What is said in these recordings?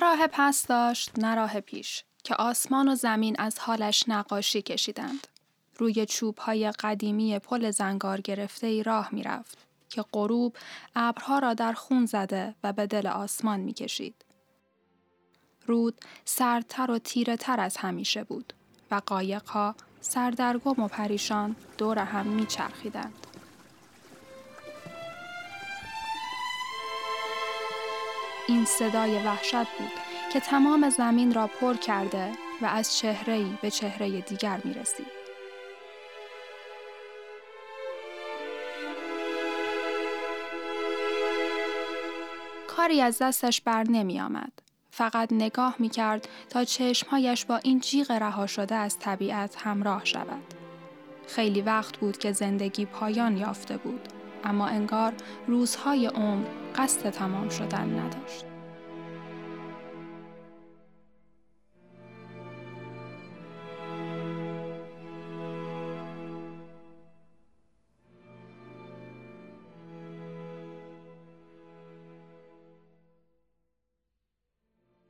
راه پس داشت نه راه پیش که آسمان و زمین از حالش نقاشی کشیدند. روی چوب های قدیمی پل زنگار گرفته ای راه می رفت که غروب ابرها را در خون زده و به دل آسمان می کشید. رود سردتر و تیره تر از همیشه بود و قایقها سردرگم و پریشان دور هم می این صدای وحشت بود که تمام زمین را پر کرده و از چهره‌ای به چهره دیگر می رسید. کاری از دستش بر نمی آمد. فقط نگاه می کرد تا چشمهایش با این جیغ رها شده از طبیعت همراه شود. خیلی وقت بود که زندگی پایان یافته بود اما انگار روزهای عمر قصد تمام شدن نداشت.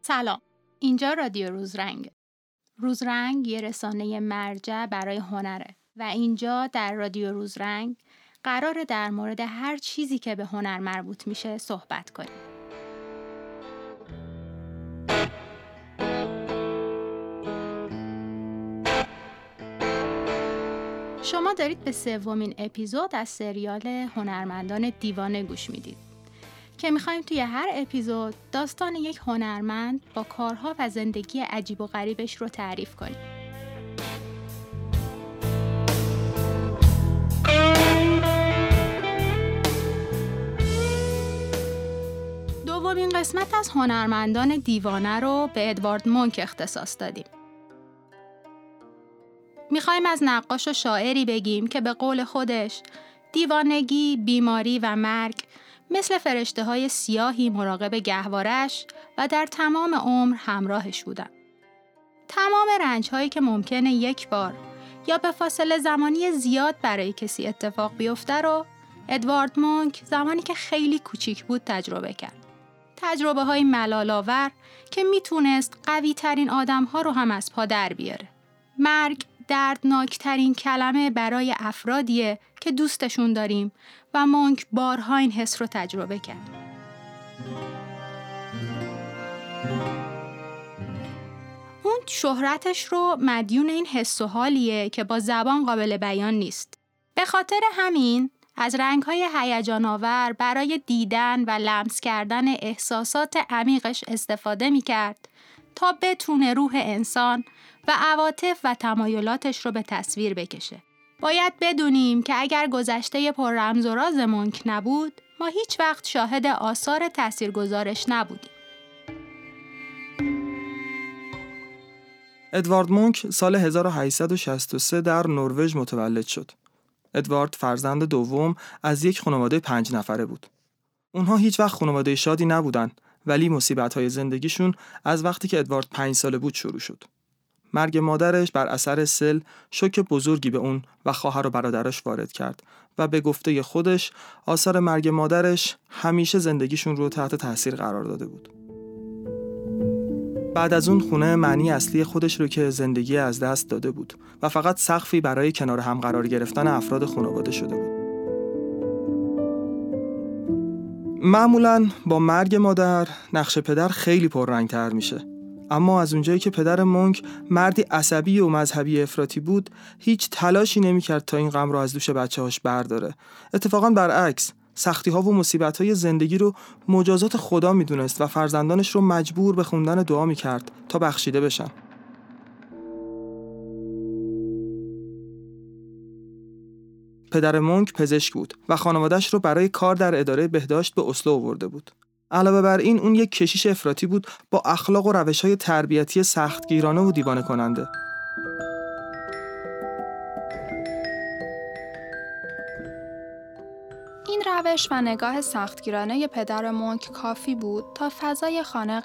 سلام اینجا رادیو روزرنگ روزرنگ یه رسانه مرجع برای هنره و اینجا در رادیو روزرنگ قرار در مورد هر چیزی که به هنر مربوط میشه صحبت کنیم شما دارید به سومین اپیزود از سریال هنرمندان دیوانه گوش می‌دید که می‌خوایم توی هر اپیزود داستان یک هنرمند با کارها و زندگی عجیب و غریبش رو تعریف کنیم. دومین قسمت از هنرمندان دیوانه رو به ادوارد مونک اختصاص دادیم. می‌خوایم از نقاش و شاعری بگیم که به قول خودش دیوانگی، بیماری و مرگ مثل فرشته های سیاهی مراقب گهوارش و در تمام عمر همراهش بودن. تمام رنج هایی که ممکنه یک بار یا به فاصله زمانی زیاد برای کسی اتفاق بیفته رو ادوارد مونک زمانی که خیلی کوچیک بود تجربه کرد. تجربه های ملالاور که می‌تونست قوی ترین آدم ها رو هم از پا در بیاره. مرگ دردناکترین کلمه برای افرادیه که دوستشون داریم و مونک بارها این حس رو تجربه کرد. اون شهرتش رو مدیون این حس و حالیه که با زبان قابل بیان نیست. به خاطر همین از رنگهای هیجان آور برای دیدن و لمس کردن احساسات عمیقش استفاده می کرد تا بتونه روح انسان و عواطف و تمایلاتش رو به تصویر بکشه. باید بدونیم که اگر گذشته پر رمز و راز مونک نبود، ما هیچ وقت شاهد آثار تاثیرگذارش نبودیم. ادوارد مونک سال 1863 در نروژ متولد شد. ادوارد فرزند دوم از یک خانواده پنج نفره بود. اونها هیچ وقت خانواده شادی نبودن ولی مصیبت های زندگیشون از وقتی که ادوارد پنج ساله بود شروع شد. مرگ مادرش بر اثر سل شوک بزرگی به اون و خواهر و برادرش وارد کرد و به گفته خودش آثار مرگ مادرش همیشه زندگیشون رو تحت تاثیر قرار داده بود. بعد از اون خونه معنی اصلی خودش رو که زندگی از دست داده بود و فقط سقفی برای کنار هم قرار گرفتن افراد خانواده شده بود. معمولا با مرگ مادر نقش پدر خیلی پررنگتر میشه اما از اونجایی که پدر مونک مردی عصبی و مذهبی افراطی بود هیچ تلاشی نمی‌کرد تا این غم را از دوش بچه هاش برداره اتفاقا برعکس سختی ها و مصیبت های زندگی رو مجازات خدا می‌دونست و فرزندانش رو مجبور به خوندن دعا می‌کرد تا بخشیده بشن. پدر مونک پزشک بود و خانوادش رو برای کار در اداره بهداشت به اسلو آورده بود. علاوه بر این اون یک کشیش افراطی بود با اخلاق و روش های تربیتی سختگیرانه و دیوانه کننده این روش و نگاه سختگیرانه پدر مونک کافی بود تا فضای خانه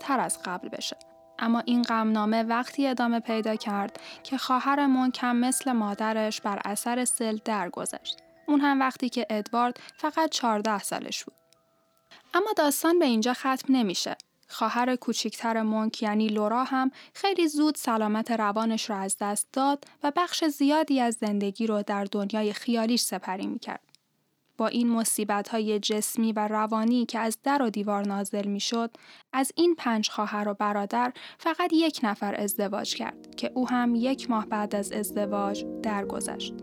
تر از قبل بشه. اما این غمنامه وقتی ادامه پیدا کرد که خواهر مونک هم مثل مادرش بر اثر سل درگذشت. اون هم وقتی که ادوارد فقط 14 سالش بود. اما داستان به اینجا ختم نمیشه. خواهر کوچیکتر مونک یعنی لورا هم خیلی زود سلامت روانش را از دست داد و بخش زیادی از زندگی رو در دنیای خیالیش سپری می‌کرد. با این مصیبت های جسمی و روانی که از در و دیوار نازل می شد، از این پنج خواهر و برادر فقط یک نفر ازدواج کرد که او هم یک ماه بعد از ازدواج درگذشت.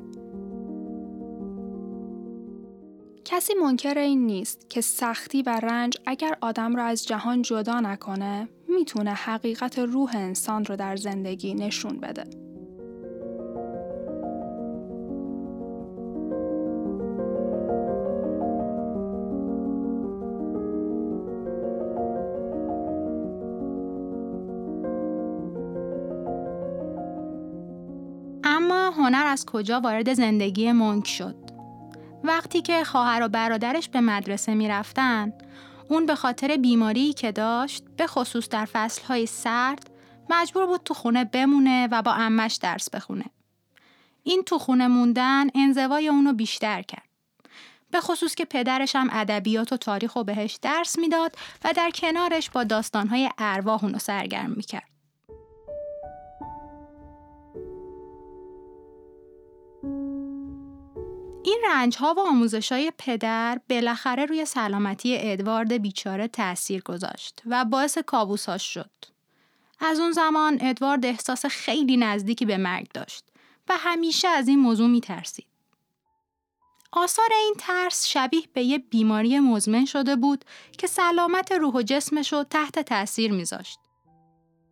کسی منکر این نیست که سختی و رنج اگر آدم را از جهان جدا نکنه می‌تونه حقیقت روح انسان رو در زندگی نشون بده. هنر از کجا وارد زندگی مونک شد؟ وقتی که خواهر و برادرش به مدرسه می رفتن، اون به خاطر بیماری که داشت به خصوص در فصلهای سرد مجبور بود تو خونه بمونه و با امش درس بخونه. این تو خونه موندن انزوای اونو بیشتر کرد. به خصوص که پدرش هم ادبیات و تاریخ و بهش درس می‌داد و در کنارش با داستانهای ارواح اونو سرگرم می‌کرد. این رنج ها و آموزش های پدر بالاخره روی سلامتی ادوارد بیچاره تأثیر گذاشت و باعث کابوساش شد. از اون زمان ادوارد احساس خیلی نزدیکی به مرگ داشت و همیشه از این موضوع می ترسید. آثار این ترس شبیه به یه بیماری مزمن شده بود که سلامت روح و جسمش رو تحت تأثیر میذاشت.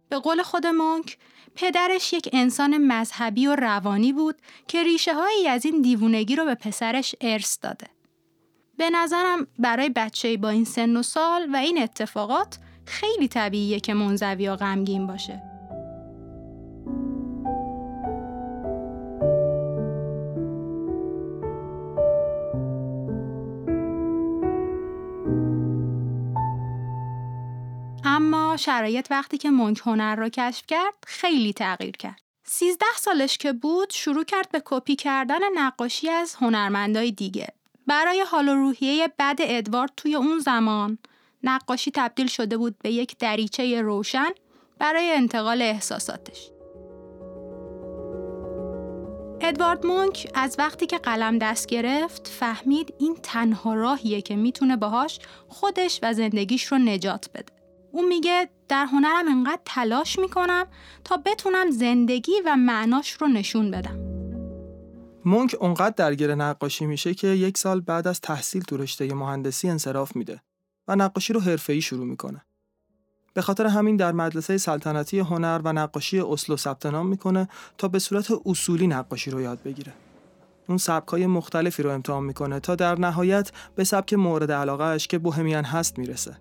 به قول خود مونک پدرش یک انسان مذهبی و روانی بود که ریشه هایی از این دیوونگی رو به پسرش ارث داده. به نظرم برای بچه با این سن و سال و این اتفاقات خیلی طبیعیه که منزوی و غمگین باشه. شرایط وقتی که مونک هنر را کشف کرد خیلی تغییر کرد. 13 سالش که بود شروع کرد به کپی کردن نقاشی از هنرمندای دیگه. برای حال و روحیه بد ادوارد توی اون زمان نقاشی تبدیل شده بود به یک دریچه روشن برای انتقال احساساتش. ادوارد مونک از وقتی که قلم دست گرفت فهمید این تنها راهیه که می‌تونه باهاش خودش و زندگیش رو نجات بده. اون میگه در هنرم انقدر تلاش می‌کنم تا بتونم زندگی و معناش رو نشون بدم. مونک اونقدر درگیر نقاشی میشه که یک سال بعد از تحصیل تو رشته مهندسی انصراف میده و نقاشی رو حرفه‌ای شروع می‌کنه. به خاطر همین در مدرسه سلطنتی هنر و نقاشی اسلو ثبت نام می‌کنه تا به صورت اصولی نقاشی رو یاد بگیره. اون سبکای مختلفی رو امتحان می‌کنه تا در نهایت به سبک مورد علاقهش که بوهمیان هست می‌رسه.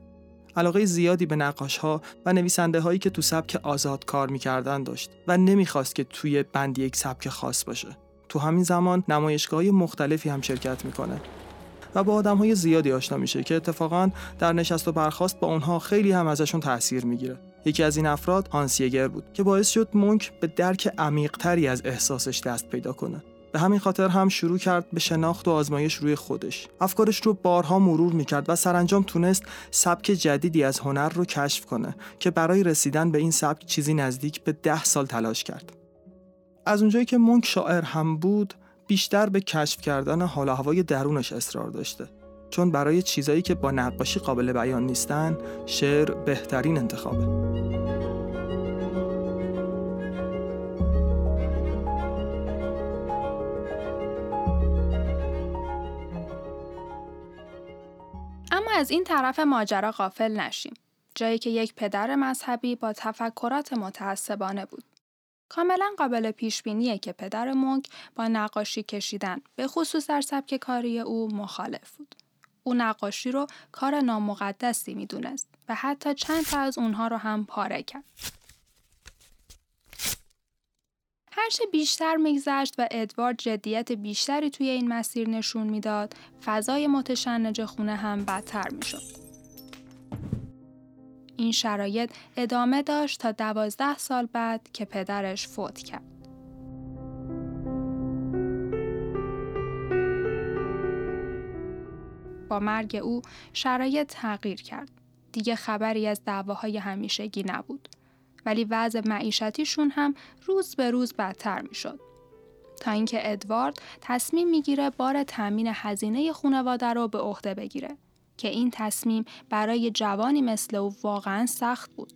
علاقه زیادی به نقاش ها و نویسنده هایی که تو سبک آزاد کار می‌کردن داشت و نمی‌خواست که توی بند یک سبک خاص باشه. تو همین زمان نمایشگاه مختلفی هم شرکت می‌کنه و با آدم های زیادی آشنا میشه که اتفاقا در نشست و برخواست با اونها خیلی هم ازشون تاثیر می‌گیره. یکی از این افراد هانسیگر بود که باعث شد مونک به درک عمیقتری از احساسش دست پیدا کنه. به همین خاطر هم شروع کرد به شناخت و آزمایش روی خودش. افکارش رو بارها مرور می‌کرد و سرانجام تونست سبک جدیدی از هنر رو کشف کنه که برای رسیدن به این سبک چیزی نزدیک به ده سال تلاش کرد. از اونجایی که مونک شاعر هم بود، بیشتر به کشف کردن حال هوای درونش اصرار داشته. چون برای چیزایی که با نقاشی قابل بیان نیستن، شعر بهترین انتخابه. از این طرف ماجرا غافل نشیم. جایی که یک پدر مذهبی با تفکرات متعصبانه بود. کاملا قابل پیش بینیه که پدر مونک با نقاشی کشیدن به خصوص در سبک کاری او مخالف بود. او نقاشی رو کار نامقدسی می‌دونست و حتی چند تا از اونها رو هم پاره کرد. هرچه بیشتر میگذشت و ادوارد جدیت بیشتری توی این مسیر نشون می‌داد. فضای متشنج خونه هم بدتر می‌شد. این شرایط ادامه داشت تا دوازده سال بعد که پدرش فوت کرد. با مرگ او شرایط تغییر کرد. دیگه خبری از دعواهای همیشگی نبود. ولی وضع معیشتیشون هم روز به روز بدتر می‌شد. تا اینکه ادوارد تصمیم می‌گیره بار تأمین هزینه خانواده رو به عهده بگیره که این تصمیم برای جوانی مثل او واقعا سخت بود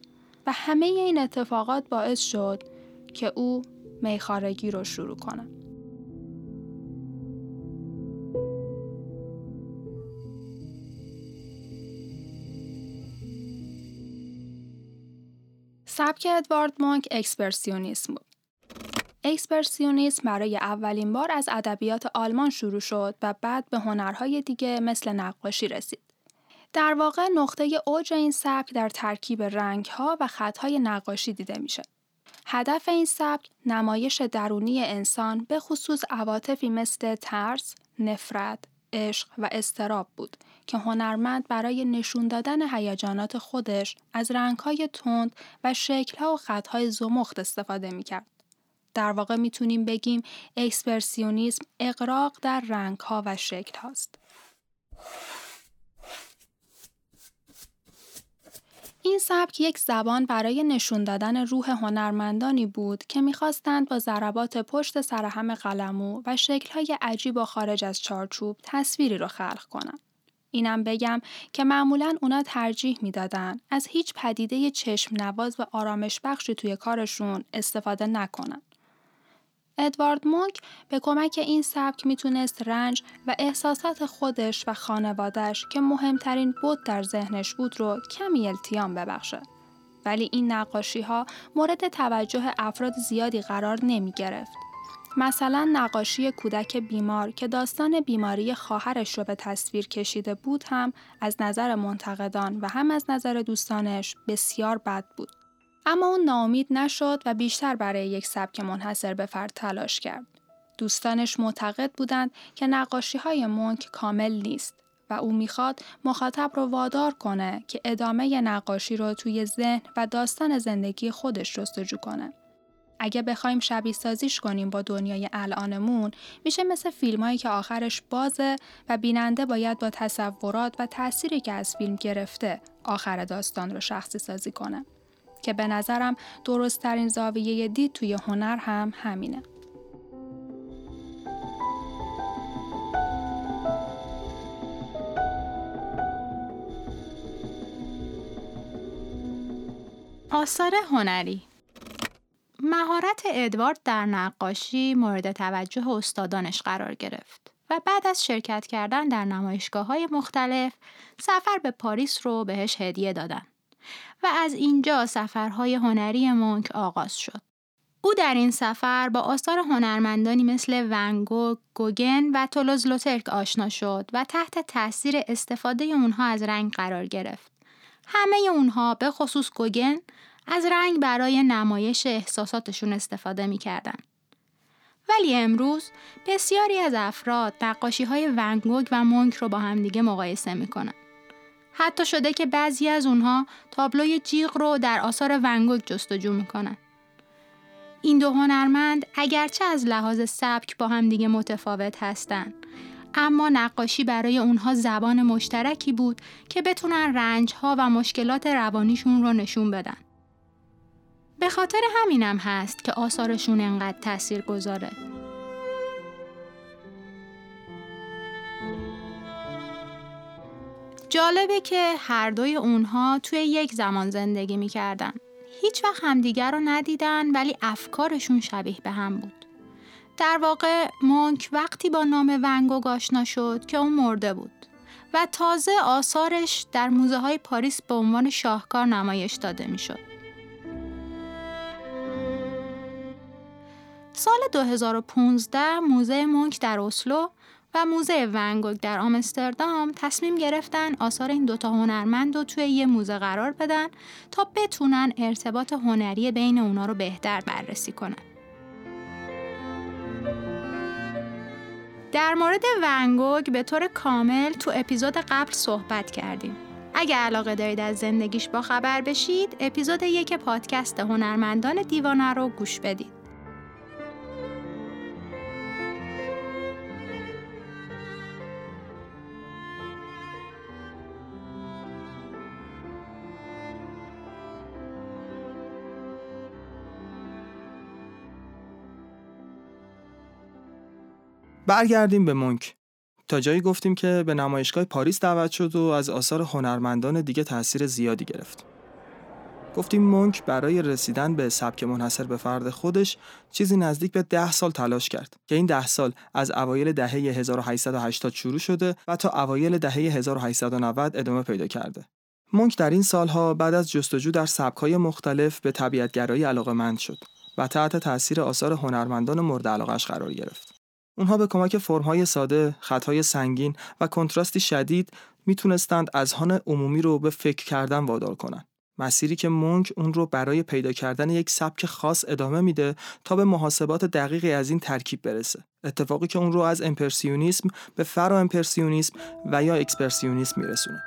و همه این اتفاقات باعث شد که او میخارگی رو شروع کنه. سبک ادوارد مانک اکسپرسیونیسم بود. اکسپرسیونیسم برای اولین بار از ادبیات آلمان شروع شد و بعد به هنرهای دیگه مثل نقاشی رسید. در واقع نقطه اوج این سبک در ترکیب رنگها و خطهای نقاشی دیده میشه. هدف این سبک نمایش درونی انسان به خصوص عواطفی مثل ترس، نفرت، عشق و استراب بود که هنرمند برای نشون دادن هیجانات خودش از رنگهای تند و شکلها و خطهای زمخت استفاده می‌کرد. در واقع می‌تونیم بگیم اکسپرسیونیسم اقراق در رنگها و شکل هاست. این سبک یک زبان برای نشون دادن روح هنرمندانی بود که می‌خواستند با ضربات پشت سرهم قلمو و شکلهای عجیب و خارج از چارچوب تصویری رو خلق کنند. اینم بگم که معمولا اونا ترجیح می‌دادن از هیچ پدیده چشم نواز و آرامش بخشی توی کارشون استفاده نکنن. ادوارد مونک به کمک این سبک می‌تونست رنج و احساسات خودش و خانوادش که مهمترین بود در ذهنش بود رو کمی التیام ببخشه. ولی این نقاشی ها مورد توجه افراد زیادی قرار نمی گرفت. مثلا نقاشی کودک بیمار که داستان بیماری خواهرش رو به تصویر کشیده بود هم از نظر منتقدان و هم از نظر دوستانش بسیار بد بود. اما اون ناامید نشد و بیشتر برای یک سبک منحصر به فرد تلاش کرد. دوستانش معتقد بودند که نقاشی های مونک کامل نیست و او می‌خواد مخاطب رو وادار کنه که ادامه نقاشی رو توی ذهن و داستان زندگی خودش جستجو کنه. اگه بخوایم شبیه سازیش کنیم با دنیای الانمون میشه مثل فیلمایی که آخرش بازه و بیننده باید با تصورات و تأثیری که از فیلم گرفته آخر داستان رو شخصی سازی کنه. که به نظرم درست ترین زاویه دید توی هنر هم همینه. آثار هنری مهارت ادوارد در نقاشی مورد توجه استادانش قرار گرفت و بعد از شرکت کردن در نمایشگاه های مختلف سفر به پاریس رو بهش هدیه دادن. و از اینجا سفرهای هنری مونک آغاز شد. او در این سفر با آثار هنرمندانی مثل ونگو، گوگن و تولوز لوترک آشنا شد و تحت تاثیر استفاده اونها از رنگ قرار گرفت. همه اونها به خصوص گوگن از رنگ برای نمایش احساساتشون استفاده می‌کردن. ولی امروز بسیاری از افراد نقاشی های ونگوگ و مونک رو با همدیگه مقایسه می‌کنن. حتی شده که بعضی از اونها تابلوی جیغ رو در آثار ونگوگ جستجو می‌کنن. این دو هنرمند اگرچه از لحاظ سبک با هم دیگه متفاوت هستند اما نقاشی برای اونها زبان مشترکی بود که بتونن رنجها و مشکلات روانیشون رو نشون بدن. به خاطر همینم هست که آثارشون انقدر تأثیر گذاره. جالبه که هر دوی اونها توی یک زمان زندگی می‌کردن. هیچ وقت همدیگر رو ندیدن ولی افکارشون شبیه به هم بود. در واقع مونک وقتی با نام ونگوگ آشنا شد که اون مرده بود و تازه آثارش در موزه های پاریس به عنوان شاهکار نمایش داده می‌شد. سال 2015 موزه مونک در اسلو و موزه ونگوگ در آمستردام تصمیم گرفتن آثار این دوتا هنرمند رو توی یه موزه قرار بدن تا بتونن ارتباط هنری بین اونا رو بهتر بررسی کنن. در مورد ونگوگ به طور کامل تو اپیزود قبل صحبت کردیم. اگه علاقه دارید از زندگیش با خبر بشید، اپیزود یک پادکست هنرمندان دیوانه رو گوش بدید. برگردیم به مونک تا جایی گفتیم که به نمایشگاه پاریس دعوت شد و از آثار هنرمندان دیگه تاثیر زیادی گرفت گفتیم مونک برای رسیدن به سبک منحصر به فرد خودش چیزی نزدیک به ده سال تلاش کرد که این ده سال از اوایل دهه 1880 شروع شده و تا اوایل دهه 1890 ادامه پیدا کرده. مونک در این سالها بعد از جستجو در سبکهای مختلف به طبیعتگرایی علاقمند شد و تحت تاثیر آثار هنرمندان مورد علاقش قرار گرفت. اونها به کمک فرمهای ساده، خطهای سنگین و کنتراستی شدید می‌تونستند اذهان عمومی رو به فکر کردن وادار کنند. مسیری که مونک اون رو برای پیدا کردن یک سبک خاص ادامه میده تا به محاسبات دقیقی از این ترکیب برسه اتفاقی که اون رو از امپرسیونیسم به فرا امپرسیونیسم و یا اکسپرسیونیسم میرسونه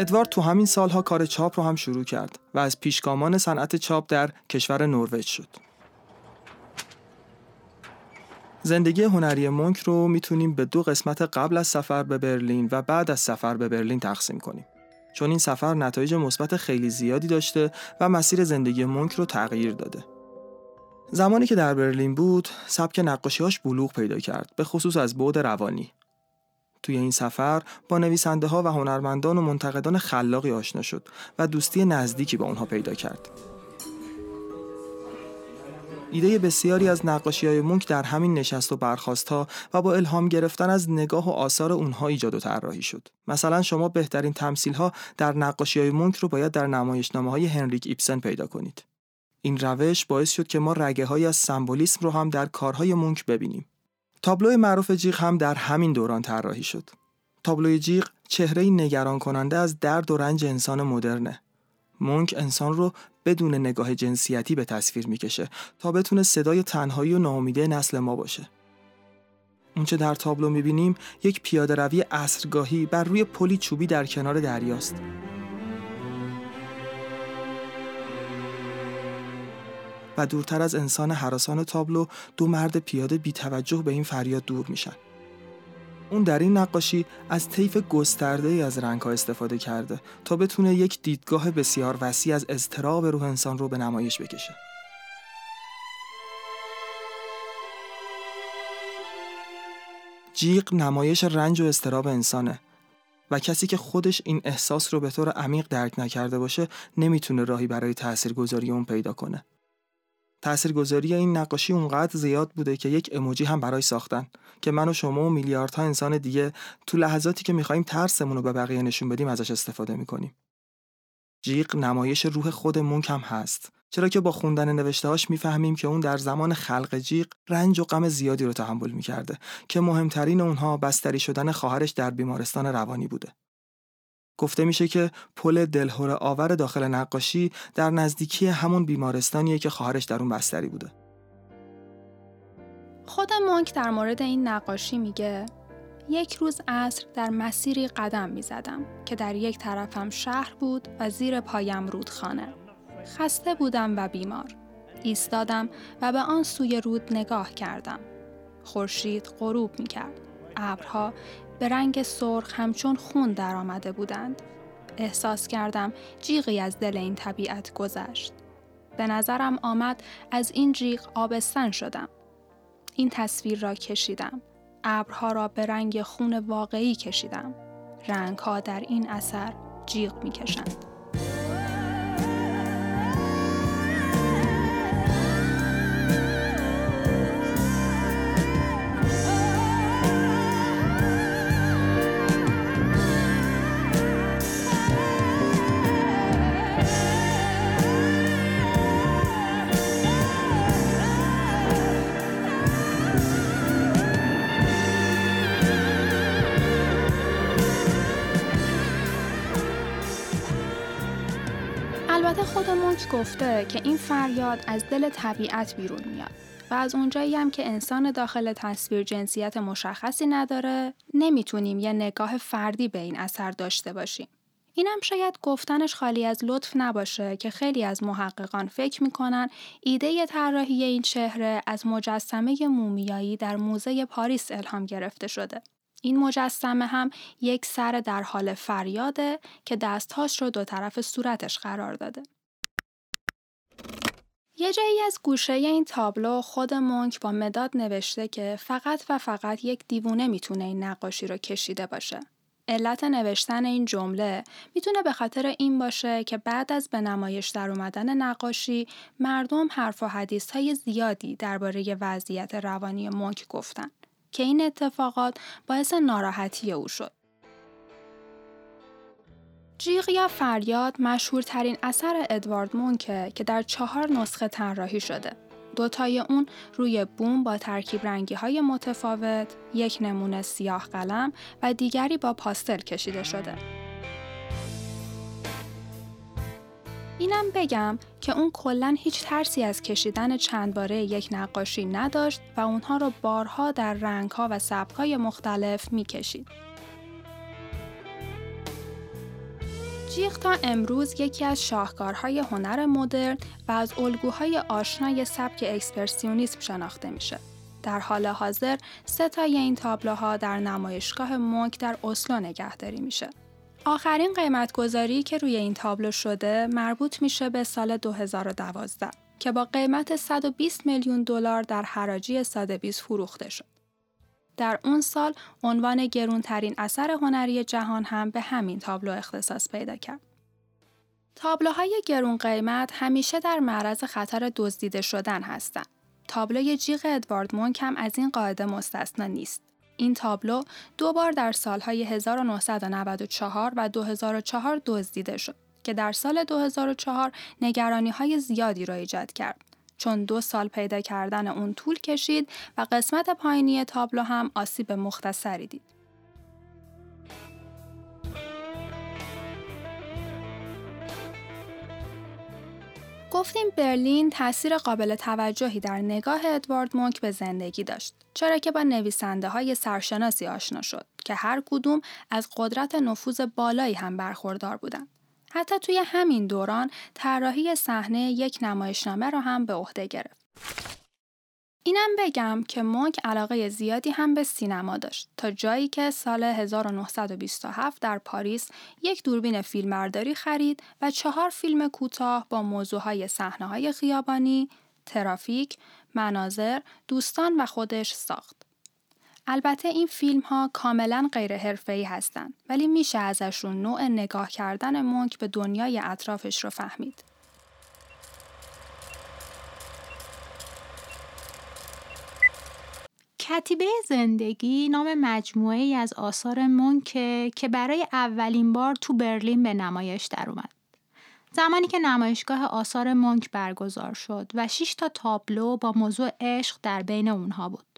ادوارد تو همین سالها کار چاپ رو هم شروع کرد و از پیشگامان صنعت چاپ در کشور نروژ شد زندگی هنری مونک رو می‌تونیم به دو قسمت قبل از سفر به برلین و بعد از سفر به برلین تقسیم کنیم. چون این سفر نتایج مثبت خیلی زیادی داشته و مسیر زندگی مونک رو تغییر داده. زمانی که در برلین بود، سبک نقاشیهاش بلوغ پیدا کرد، به خصوص از بعد روانی. توی این سفر با نویسنده ها و هنرمندان و منتقدان خلاقی آشنا شد و دوستی نزدیکی با اونها پیدا کرد. ایده بسیاری از نقاشی های مونک در همین نشست و برخواست ها و با الهام گرفتن از نگاه و آثار اونها ایجاد و طراحی شد. مثلا شما بهترین تمثیل ها در نقاشی های مونک رو باید در نمایشنامه های هنریک ایپسن پیدا کنید. این روش باعث شد که ما رگه های از سمبولیسم رو هم در کارهای مونک ببینیم. تابلو معروف جیغ هم در همین دوران طراحی شد. تابلوی جیغ چهره نگران کننده از درد و رنج انسان مدرنه. مونک انسان رو بدون نگاه جنسیتی به تصویر می‌کشه تا بتونه صدای تنهایی و ناامیده نسل ما باشه. اونچه در تابلو می‌بینیم یک پیاده روی اصرگاهی بر روی پلی چوبی در کنار دریاست. و دورتر از انسان حراسان تابلو دو مرد پیاده بی توجه به این فریاد دور میشن. اون در این نقاشی از طیف گسترده ای از رنگ ها استفاده کرده تا بتونه یک دیدگاه بسیار وسیع از اضطراب روح انسان رو به نمایش بکشه. جیغ نمایش رنج و استراب انسانه و کسی که خودش این احساس رو به طور عمیق درک نکرده باشه نمی‌تونه راهی برای تاثیرگذاری اون پیدا کنه. تاثیرگذاری این نقاشی اونقدر زیاد بوده که یک اموجی هم برای ساختن که من و شما و میلیاردها انسان دیگه تو لحظاتی که می‌خوایم ترسمون رو به بقیه نشون بدیم ازش استفاده می‌کنیم. جیغ نمایش روح خود مونک هم هست چرا که با خوندن نوشتهاش می‌فهمیم که اون در زمان خلق جیغ رنج و غم زیادی رو تحمل می‌کرده که مهمترین اونها بستری شدن خواهرش در بیمارستان روانی بوده. گفته میشه که پل دلهور آور داخل نقاشی در نزدیکی همون بیمارستانیه که خواهرش در اون بستری بوده. خود مونک در مورد این نقاشی میگه یک روز عصر در مسیری قدم می‌زدم که در یک طرفم شهر بود و زیر پایم رودخانه. خسته بودم و بیمار. ایستادم و به آن سوی رود نگاه کردم. خورشید غروب می کرد. ابرها به رنگ سرخ همچون خون درآمده بودند. احساس کردم جیغی از دل این طبیعت گذشت. به نظرم آمد از این جیغ آبستن شدم. این تصویر را کشیدم. ابرها را به رنگ خون واقعی کشیدم. رنگها در این اثر جیغ می کشند. مونک گفته که این فریاد از دل طبیعت بیرون میاد و از اونجایی هم که انسان داخل تصویر جنسیت مشخصی نداره نمی‌تونیم یه نگاه فردی به این اثر داشته باشیم. اینم شاید گفتنش خالی از لطف نباشه که خیلی از محققان فکر می‌کنن ایده طراحی این چهره از مجسمه مومیایی در موزه پاریس الهام گرفته شده. این مجسمه هم یک سر در حال فریاده که دستهاش رو دو طرف صورتش قرار داده. یه جایی از گوشه این تابلو خود مونک با مداد نوشته که فقط و فقط یک دیوونه می‌تونه این نقاشی رو کشیده باشه. علت نوشتن این جمله می‌تونه به خاطر این باشه که بعد از به نمایش در اومدن نقاشی مردم حرف و حدیث های زیادی درباره وضعیت روانی مونک گفتن که این اتفاقات باعث ناراحتی او شد. جیغ یا فریاد مشهورترین اثر ادوارد مونکه که در چهار نسخه طراحی شده. دوتای اون روی بوم با ترکیب رنگی های متفاوت، یک نمونه سیاه قلم و دیگری با پاستل کشیده شده. اینم بگم که اون کلا هیچ ترسی از کشیدن چند باره یک نقاشی نداشت و اونها رو بارها در رنگها و سبکای مختلف می‌کشید. جیغ تا امروز یکی از شاهکارهای هنر مدرن و از الگوهای آشنای سبک اکسپرسیونیسم شناخته میشه. در حال حاضر سه تای این تابلوها در نمایشگاه مونک در اسلو نگهداری میشه. آخرین قیمتگذاری که روی این تابلو شده مربوط میشه به سال 2012 که با قیمت 120 میلیون دلار در حراجی ساتبیز فروخته شد. در اون سال عنوان گرونترین اثر هنری جهان هم به همین تابلو اختصاص پیدا کرد. تابلوهای گرون قیمت همیشه در معرض خطر دزدیده شدن هستند. تابلوی جیغ ادوارد مونک هم از این قاعده مستثنا نیست. این تابلو دو بار در سالهای 1994 و 2004 دزدیده شد که در سال 2004 نگرانی های زیادی را ایجاد کرد. چون دو سال پیدا کردن اون طول کشید و قسمت پایینی تابلو هم آسیب مختصری دید. گفتیم برلین تاثیر قابل توجهی در نگاه ادوارد مونک به زندگی داشت چرا که با نویسنده های سرشناسی آشنا شد که هر کدوم از قدرت نفوذ بالایی هم برخوردار بودند حتی توی همین دوران طراحی صحنه یک نمایشنامه را هم به عهده گرفت. اینم بگم که مونک علاقه زیادی هم به سینما داشت تا جایی که سال 1927 در پاریس یک دوربین فیلمبرداری خرید و چهار فیلم کوتاه با موضوعهای صحنه‌های خیابانی، ترافیک، مناظر، دوستان و خودش ساخت. البته این فیلم ها کاملا غیر حرفه‌ای هستند ولی میشه ازشون نوع نگاه کردن مونک به دنیای اطرافش رو فهمید. کتیبه زندگی نام مجموعه ای از آثار مونکه که برای اولین بار تو برلین به نمایش در اومد. زمانی که نمایشگاه آثار مونک برگزار شد و 6 تا تابلو با موضوع عشق در بین اونها بود.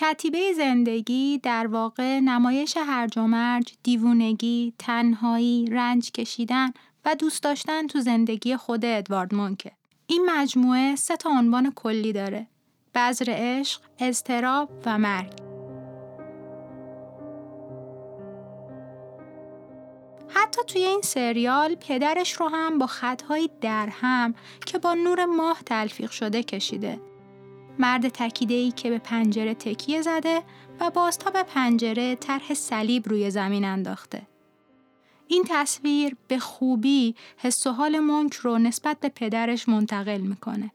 کتیبه زندگی در واقع نمایش هرج و مرج، دیوونگی، تنهایی، رنج کشیدن و دوست داشتن تو زندگی خود ادوارد مونکه. این مجموعه سه تا عنوان کلی داره. بذر عشق، اضطراب و مرگ. حتی توی این سریال پدرش رو هم با خطهایی درهم که با نور ماه تلفیق شده کشیده مرد تکیده که به پنجره تکیه زده و به پنجره طرح صلیب روی زمین انداخته. این تصویر به خوبی حس و حال مونک رو نسبت به پدرش منتقل می‌کنه.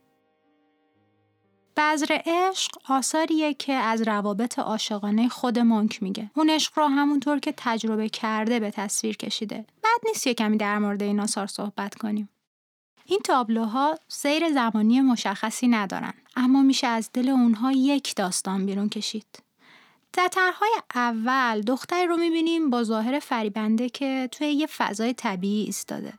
بذر عشق آثاریه که از روابط عاشقانه خود مونک میگه. اون عشق رو همونطور که تجربه کرده به تصویر کشیده. بد نیست یه کمی در مورد این آثار صحبت کنیم. این تابلوها سیر زمانی مشخصی ندارن اما میشه از دل اونها یک داستان بیرون کشید. در اول دختری رو می‌بینیم با ظاهر فریبنده که توی یه فضای طبیعی ایستاده.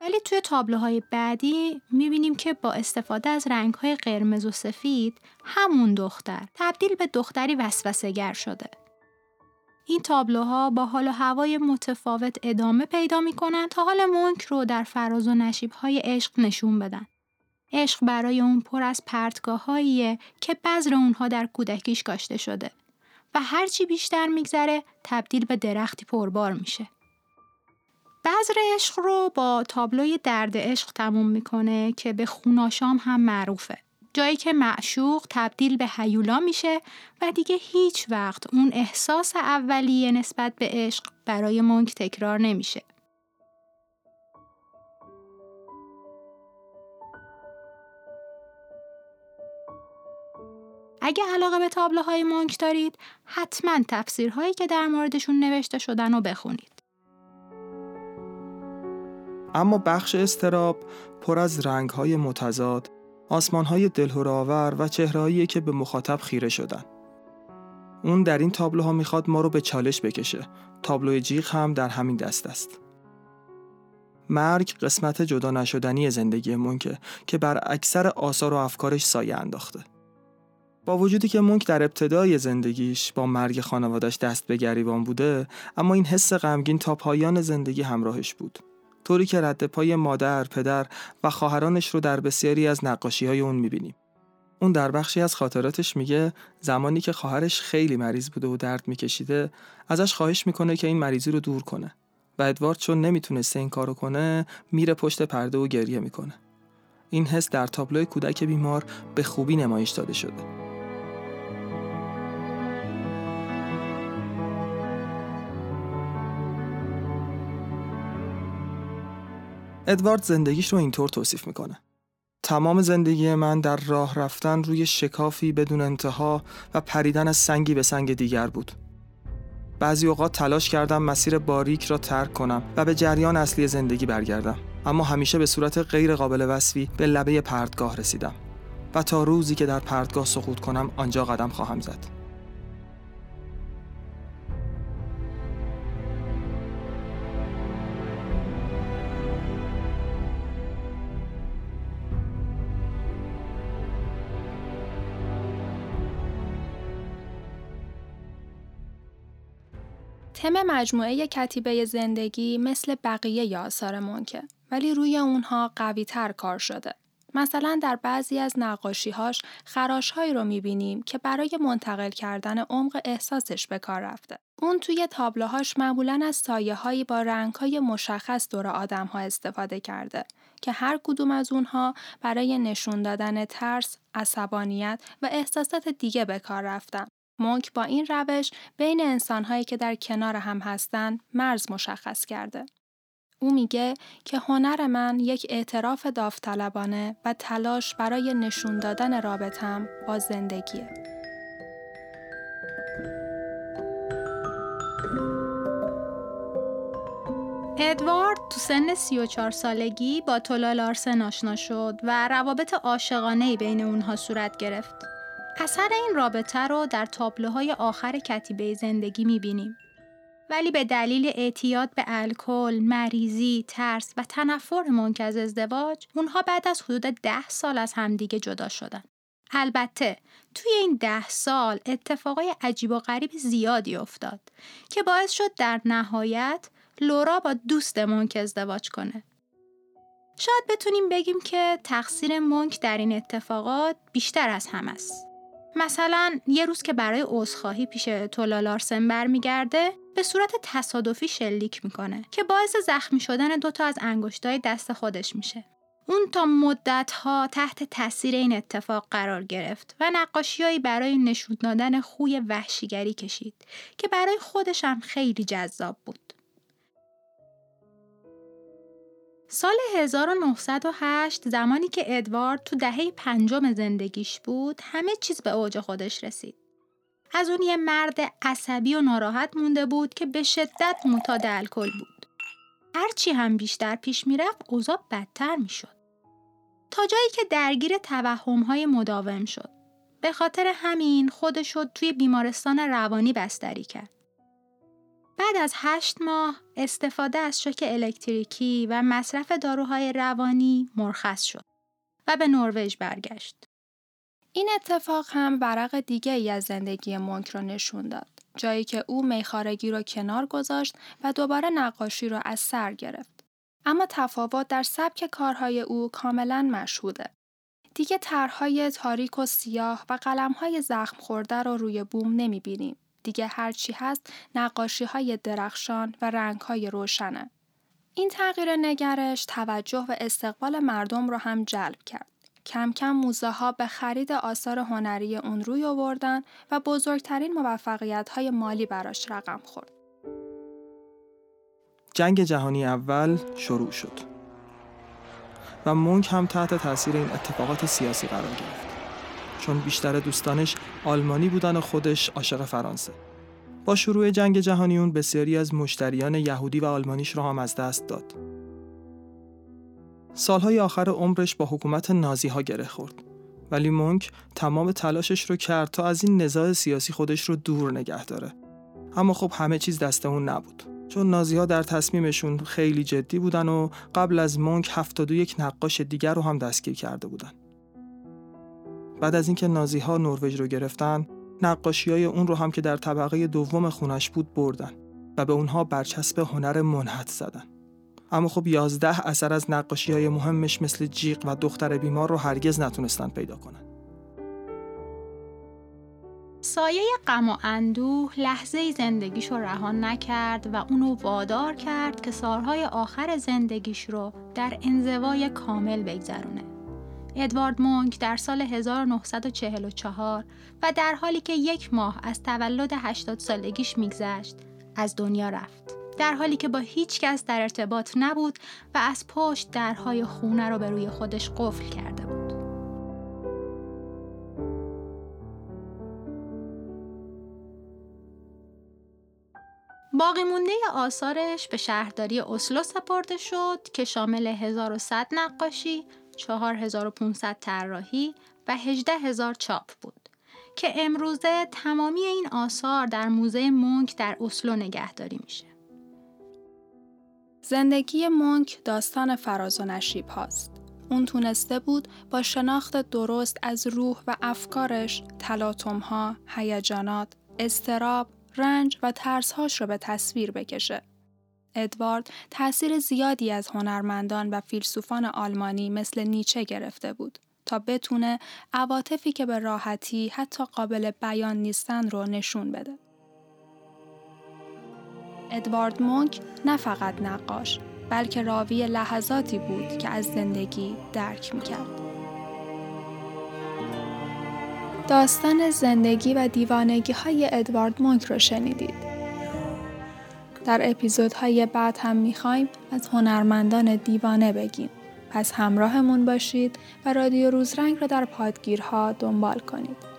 ولی توی تابلوهای بعدی می‌بینیم که با استفاده از رنگهای قرمز و سفید همون دختر تبدیل به دختری وسوسهگر شده. این تابلوها با حال و هوای متفاوت ادامه پیدا می کنند تا حال مونک رو در فراز و نشیب های عشق نشون بدن. عشق برای اون پر از پرتگاه که بذر اونها در کودکیش کاشته شده و هرچی بیشتر میگذره تبدیل به درختی پربار میشه. بذر عشق رو با تابلوی درد عشق تموم می‌کنه که به خوناشام هم معروفه. جایی که معشوق تبدیل به هیولا میشه و دیگه هیچ وقت اون احساس اولیه نسبت به عشق برای مونک تکرار نمیشه. اگه علاقه به تابلوهای مونک دارید حتما تفسیرهایی که در موردشون نوشته شدن رو بخونید. اما بخش استراب پر از رنگهای متضاد، آسمانهای دلهراور و چهرهایی که به مخاطب خیره شدن. اون در این تابلوها می‌خواد ما رو به چالش بکشه. تابلوی جیغ هم در همین دست است. مرگ قسمت جدا نشدنی زندگی مونکه که بر اکثر آثار و افکارش سایه انداخته. با وجودی که مونک در ابتدای زندگیش با مرگ خانوادش دست به گریبان بوده اما این حس غمگین تا پایان زندگی همراهش بود طوری که رد پای مادر، پدر و خواهرانش رو در بسیاری از نقاشی های اون می‌بینیم. اون در بخشی از خاطراتش میگه زمانی که خواهرش خیلی مریض بوده و درد میکشیده ازش خواهش می‌کنه که این مریضی رو دور کنه و ادوارد چون نمی‌تونسته این کارو کنه میره پشت پرده و گریه می‌کنه. این حس در تابلوی کودک بیمار به خوبی نمایش داده شده. ادوارد زندگیش رو اینطور توصیف می‌کنه. تمام زندگی من در راه رفتن روی شکافی بدون انتها و پریدن از سنگی به سنگ دیگر بود. بعضی اوقات تلاش کردم مسیر باریک را ترک کنم و به جریان اصلی زندگی برگردم اما همیشه به صورت غیر قابل وصفی به لبه پردگاه رسیدم و تا روزی که در پردگاه سقوط کنم آنجا قدم خواهم زد. تم مجموعه کتیبه زندگی مثل بقیه آثار منکه ولی روی اونها قوی تر کار شده. مثلا در بعضی از نقاشیهاش خراشهایی رو می‌بینیم که برای منتقل کردن عمق احساسش به کار رفته. اون توی تابلوهاش معمولا از سایه هایی با رنگ های مشخص دور آدم ها استفاده کرده که هر کدوم از اونها برای نشون دادن ترس، عصبانیت و احساسات دیگه به کار رفتن. مونک با این روش بین انسانهایی که در کنار هم هستند مرز مشخص کرده. او میگه که هنر من یک اعتراف داوطلبانه و تلاش برای نشون دادن رابطم با زندگیه. ادوارد تو سن 34 سالگی با تولا لارسن آشنا شد و روابط عاشقانه بین اونها صورت گرفت. اثر این رابطه رو در تابلوهای آخر کتیبه زندگی می‌بینیم. ولی به دلیل اعتیاد به الکل، مریضی، ترس و تنفر منک از ازدواج، اونها بعد از حدود ده سال از همدیگه جدا شدن. البته توی این ده سال اتفاقای عجیب و غریب زیادی افتاد که باعث شد در نهایت لورا با دوست مونک ازدواج کنه. شاید بتونیم بگیم که تقصیر مونک در این اتفاقات بیشتر از هم است. مثلا یه روز که برای عذرخواهی پیش تولا لارسن برمیگرده به صورت تصادفی شلیک می‌کنه که باعث زخمی شدن دوتا از انگشتای دست خودش میشه. اون تا مدت ها تحت تاثیر این اتفاق قرار گرفت و نقاشیهایی برای نشون دادن خوی وحشیگری کشید که برای خودش هم خیلی جذاب بود. سال 1908 زمانی که ادوارد تو دهه پنجم زندگیش بود همه چیز به اوج خودش رسید. از اون یه مرد عصبی و ناراحت مونده بود که به شدت معتاد الکل بود. هرچی هم بیشتر پیش می‌رفت اوضاع بدتر می‌شد. تا جایی که درگیر توهمهای مداوم شد. به خاطر همین خودش توی بیمارستان روانی بستری کرد. بعد از هشت ماه استفاده از شوک الکتریکی و مصرف داروهای روانی مرخص شد و به نروژ برگشت. این اتفاق هم ورق دیگه ای از زندگی مونک رو نشون داد. جایی که او میخارگی رو کنار گذاشت و دوباره نقاشی رو از سر گرفت. اما تفاوت در سبک کارهای او کاملا مشهوده. دیگه طرحهای تاریک و سیاه و قلمهای زخم خورده رو روی بوم نمی بینیم. دیگه هرچی هست نقاشی های درخشان و رنگ های روشنه. این تغییر نگرش توجه و استقبال مردم رو هم جلب کرد. کم کم موزه ها به خرید آثار هنری اون روی آوردن و بزرگترین موفقیت های مالی براش رقم خورد. جنگ جهانی اول شروع شد و مونک هم تحت تاثیر این اتفاقات سیاسی قرار گرفت. چون بیشتر دوستانش آلمانی بودن و خودش عاشق فرانسه. با شروع جنگ جهانی اون بسیاری از مشتریان یهودی و آلمانیش رو هم از دست داد. سالهای آخر عمرش با حکومت نازی ها گره خورد. ولی مونک تمام تلاشش رو کرد تا از این نزاع سیاسی خودش رو دور نگه داره. اما خب همه چیز دست اون نبود. چون نازی ها در تصمیمشون خیلی جدی بودن و قبل از مونک 71 نقاش دیگر رو هم دستگیر کرده بودن. بعد از اینکه نازی ها نروژ رو گرفتن، نقاشی های اون رو هم که در طبقه دوم خونش بود بردن و به اونها برچسب هنر منحت زدن. اما خب یازده اثر از نقاشی های مهمش مثل جیغ و دختر بیمار رو هرگز نتونستن پیدا کنن. سایه غم و اندوه لحظه زندگیش رو رهان نکرد و اونو وادار کرد که سالهای آخر زندگیش رو در انزوای کامل بگذرونه. ادوارد مونک در سال 1944 و در حالی که یک ماه از تولد 80 سالگیش میگذشت از دنیا رفت. در حالی که با هیچ کس در ارتباط نبود و از پشت درهای خونه را به روی خودش قفل کرده بود. باقی مونده آثارش به شهرداری اسلو سپرده شد که شامل 1100 نقاشی، 4500 طراحی و 18000 چاپ بود که امروزه تمامی این آثار در موزه مونک در اسلو نگهداری میشه. زندگی مونک داستان فراز و نشیب هاست. اون تونسته بود با شناخت درست از روح و افکارش، تلاطم ها، هیجانات، استراب، رنج و ترسهاش رو به تصویر بکشه. ادوارد تأثیر زیادی از هنرمندان و فیلسوفان آلمانی مثل نیچه گرفته بود تا بتونه عواطفی که به راحتی حتی قابل بیان نیستن رو نشون بده. ادوارد مونک نه فقط نقاش بلکه راوی لحظاتی بود که از زندگی درک می‌کرد. داستان زندگی و دیوانگی های ادوارد مونک رو شنیدید. در اپیزودهای بعد هم می‌خوایم از هنرمندان دیوانه بگیم. پس همراهمون باشید و رادیو روزرنگ را در پادگیرها دنبال کنید.